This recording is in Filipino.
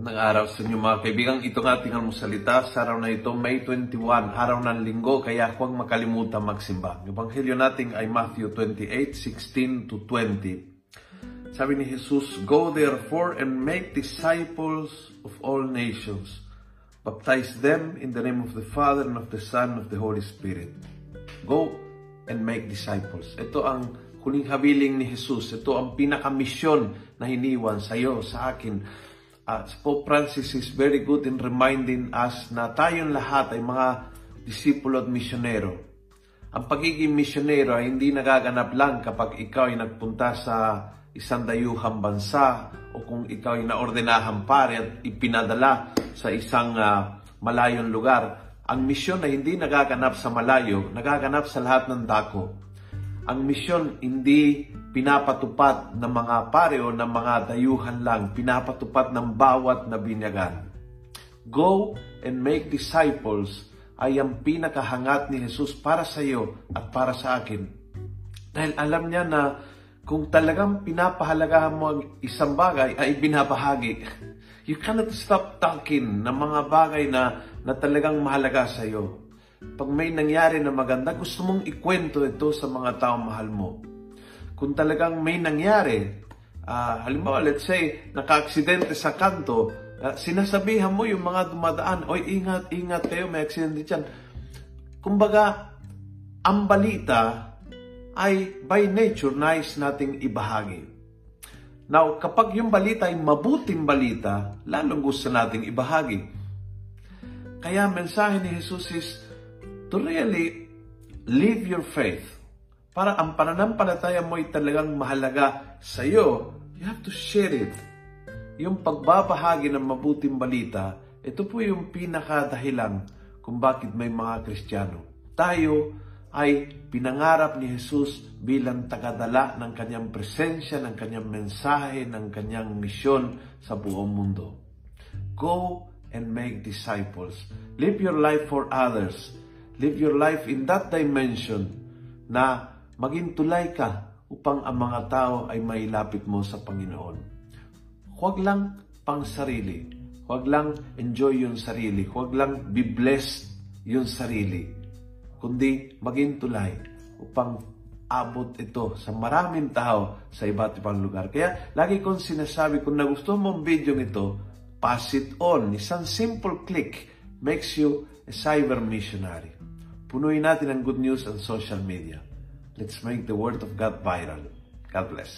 Magandang araw sa inyo mga kaibigan. Ito nga ating almusalita sa araw na ito, May 21, araw ng linggo, kaya huwag makalimutan magsimba. Ang ebanghelyo natin ay Matthew 28, 16 to 20. Sabi ni Jesus, Go therefore and make disciples of all nations. Baptize them in the name of the Father and of the Son and of the Holy Spirit. Go and make disciples. Ito ang huling habiling ni Jesus. Ito ang pinakamisyon na hiniwan sa iyo, sa akin uh, Pope Francis is very good in reminding us na tayong lahat ay mga disipulo at misyonero. Ang pagiging misyonero ay hindi nagaganap lang kapag ikaw ay nagpunta sa isang dayuhang bansa o kung ikaw ay naordenahan pare at ipinadala sa isang uh, malayong lugar. Ang misyon ay hindi nagaganap sa malayo, nagaganap sa lahat ng dako. Ang misyon hindi pinapatupad ng mga pare o ng mga dayuhan lang, pinapatupad ng bawat na binyagan. Go and make disciples ay ang pinakahangat ni Jesus para sa iyo at para sa akin. Dahil alam niya na kung talagang pinapahalagahan mo ang isang bagay ay binabahagi. You cannot stop talking ng mga bagay na, na talagang mahalaga sa iyo. Pag may nangyari na maganda, gusto mong ikwento ito sa mga taong mahal mo kung talagang may nangyari, uh, halimbawa, let's say, naka-aksidente sa kanto, uh, sinasabihan mo yung mga dumadaan, oy, ingat, ingat kayo, may aksidente dyan. Kumbaga, ang balita ay by nature nice nating ibahagi. Now, kapag yung balita ay mabuting balita, lalong gusto nating ibahagi. Kaya mensahe ni Jesus is to really live your faith para ang pananampalataya mo ay talagang mahalaga sa iyo, you have to share it. Yung pagbabahagi ng mabuting balita, ito po yung pinakadahilan kung bakit may mga Kristiyano. Tayo ay pinangarap ni Jesus bilang tagadala ng kanyang presensya, ng kanyang mensahe, ng kanyang misyon sa buong mundo. Go and make disciples. Live your life for others. Live your life in that dimension na maging tulay ka upang ang mga tao ay mailapit mo sa Panginoon. Huwag lang pang sarili. Huwag lang enjoy yung sarili. Huwag lang be blessed yung sarili. Kundi maging tulay upang abot ito sa maraming tao sa iba't ibang lugar. Kaya lagi kong sinasabi, kung nagustuhan mo ang video nito, pass it on. Isang simple click makes you a cyber missionary. Punuin natin ang good news on social media. Let's make the Word of God viral. God bless.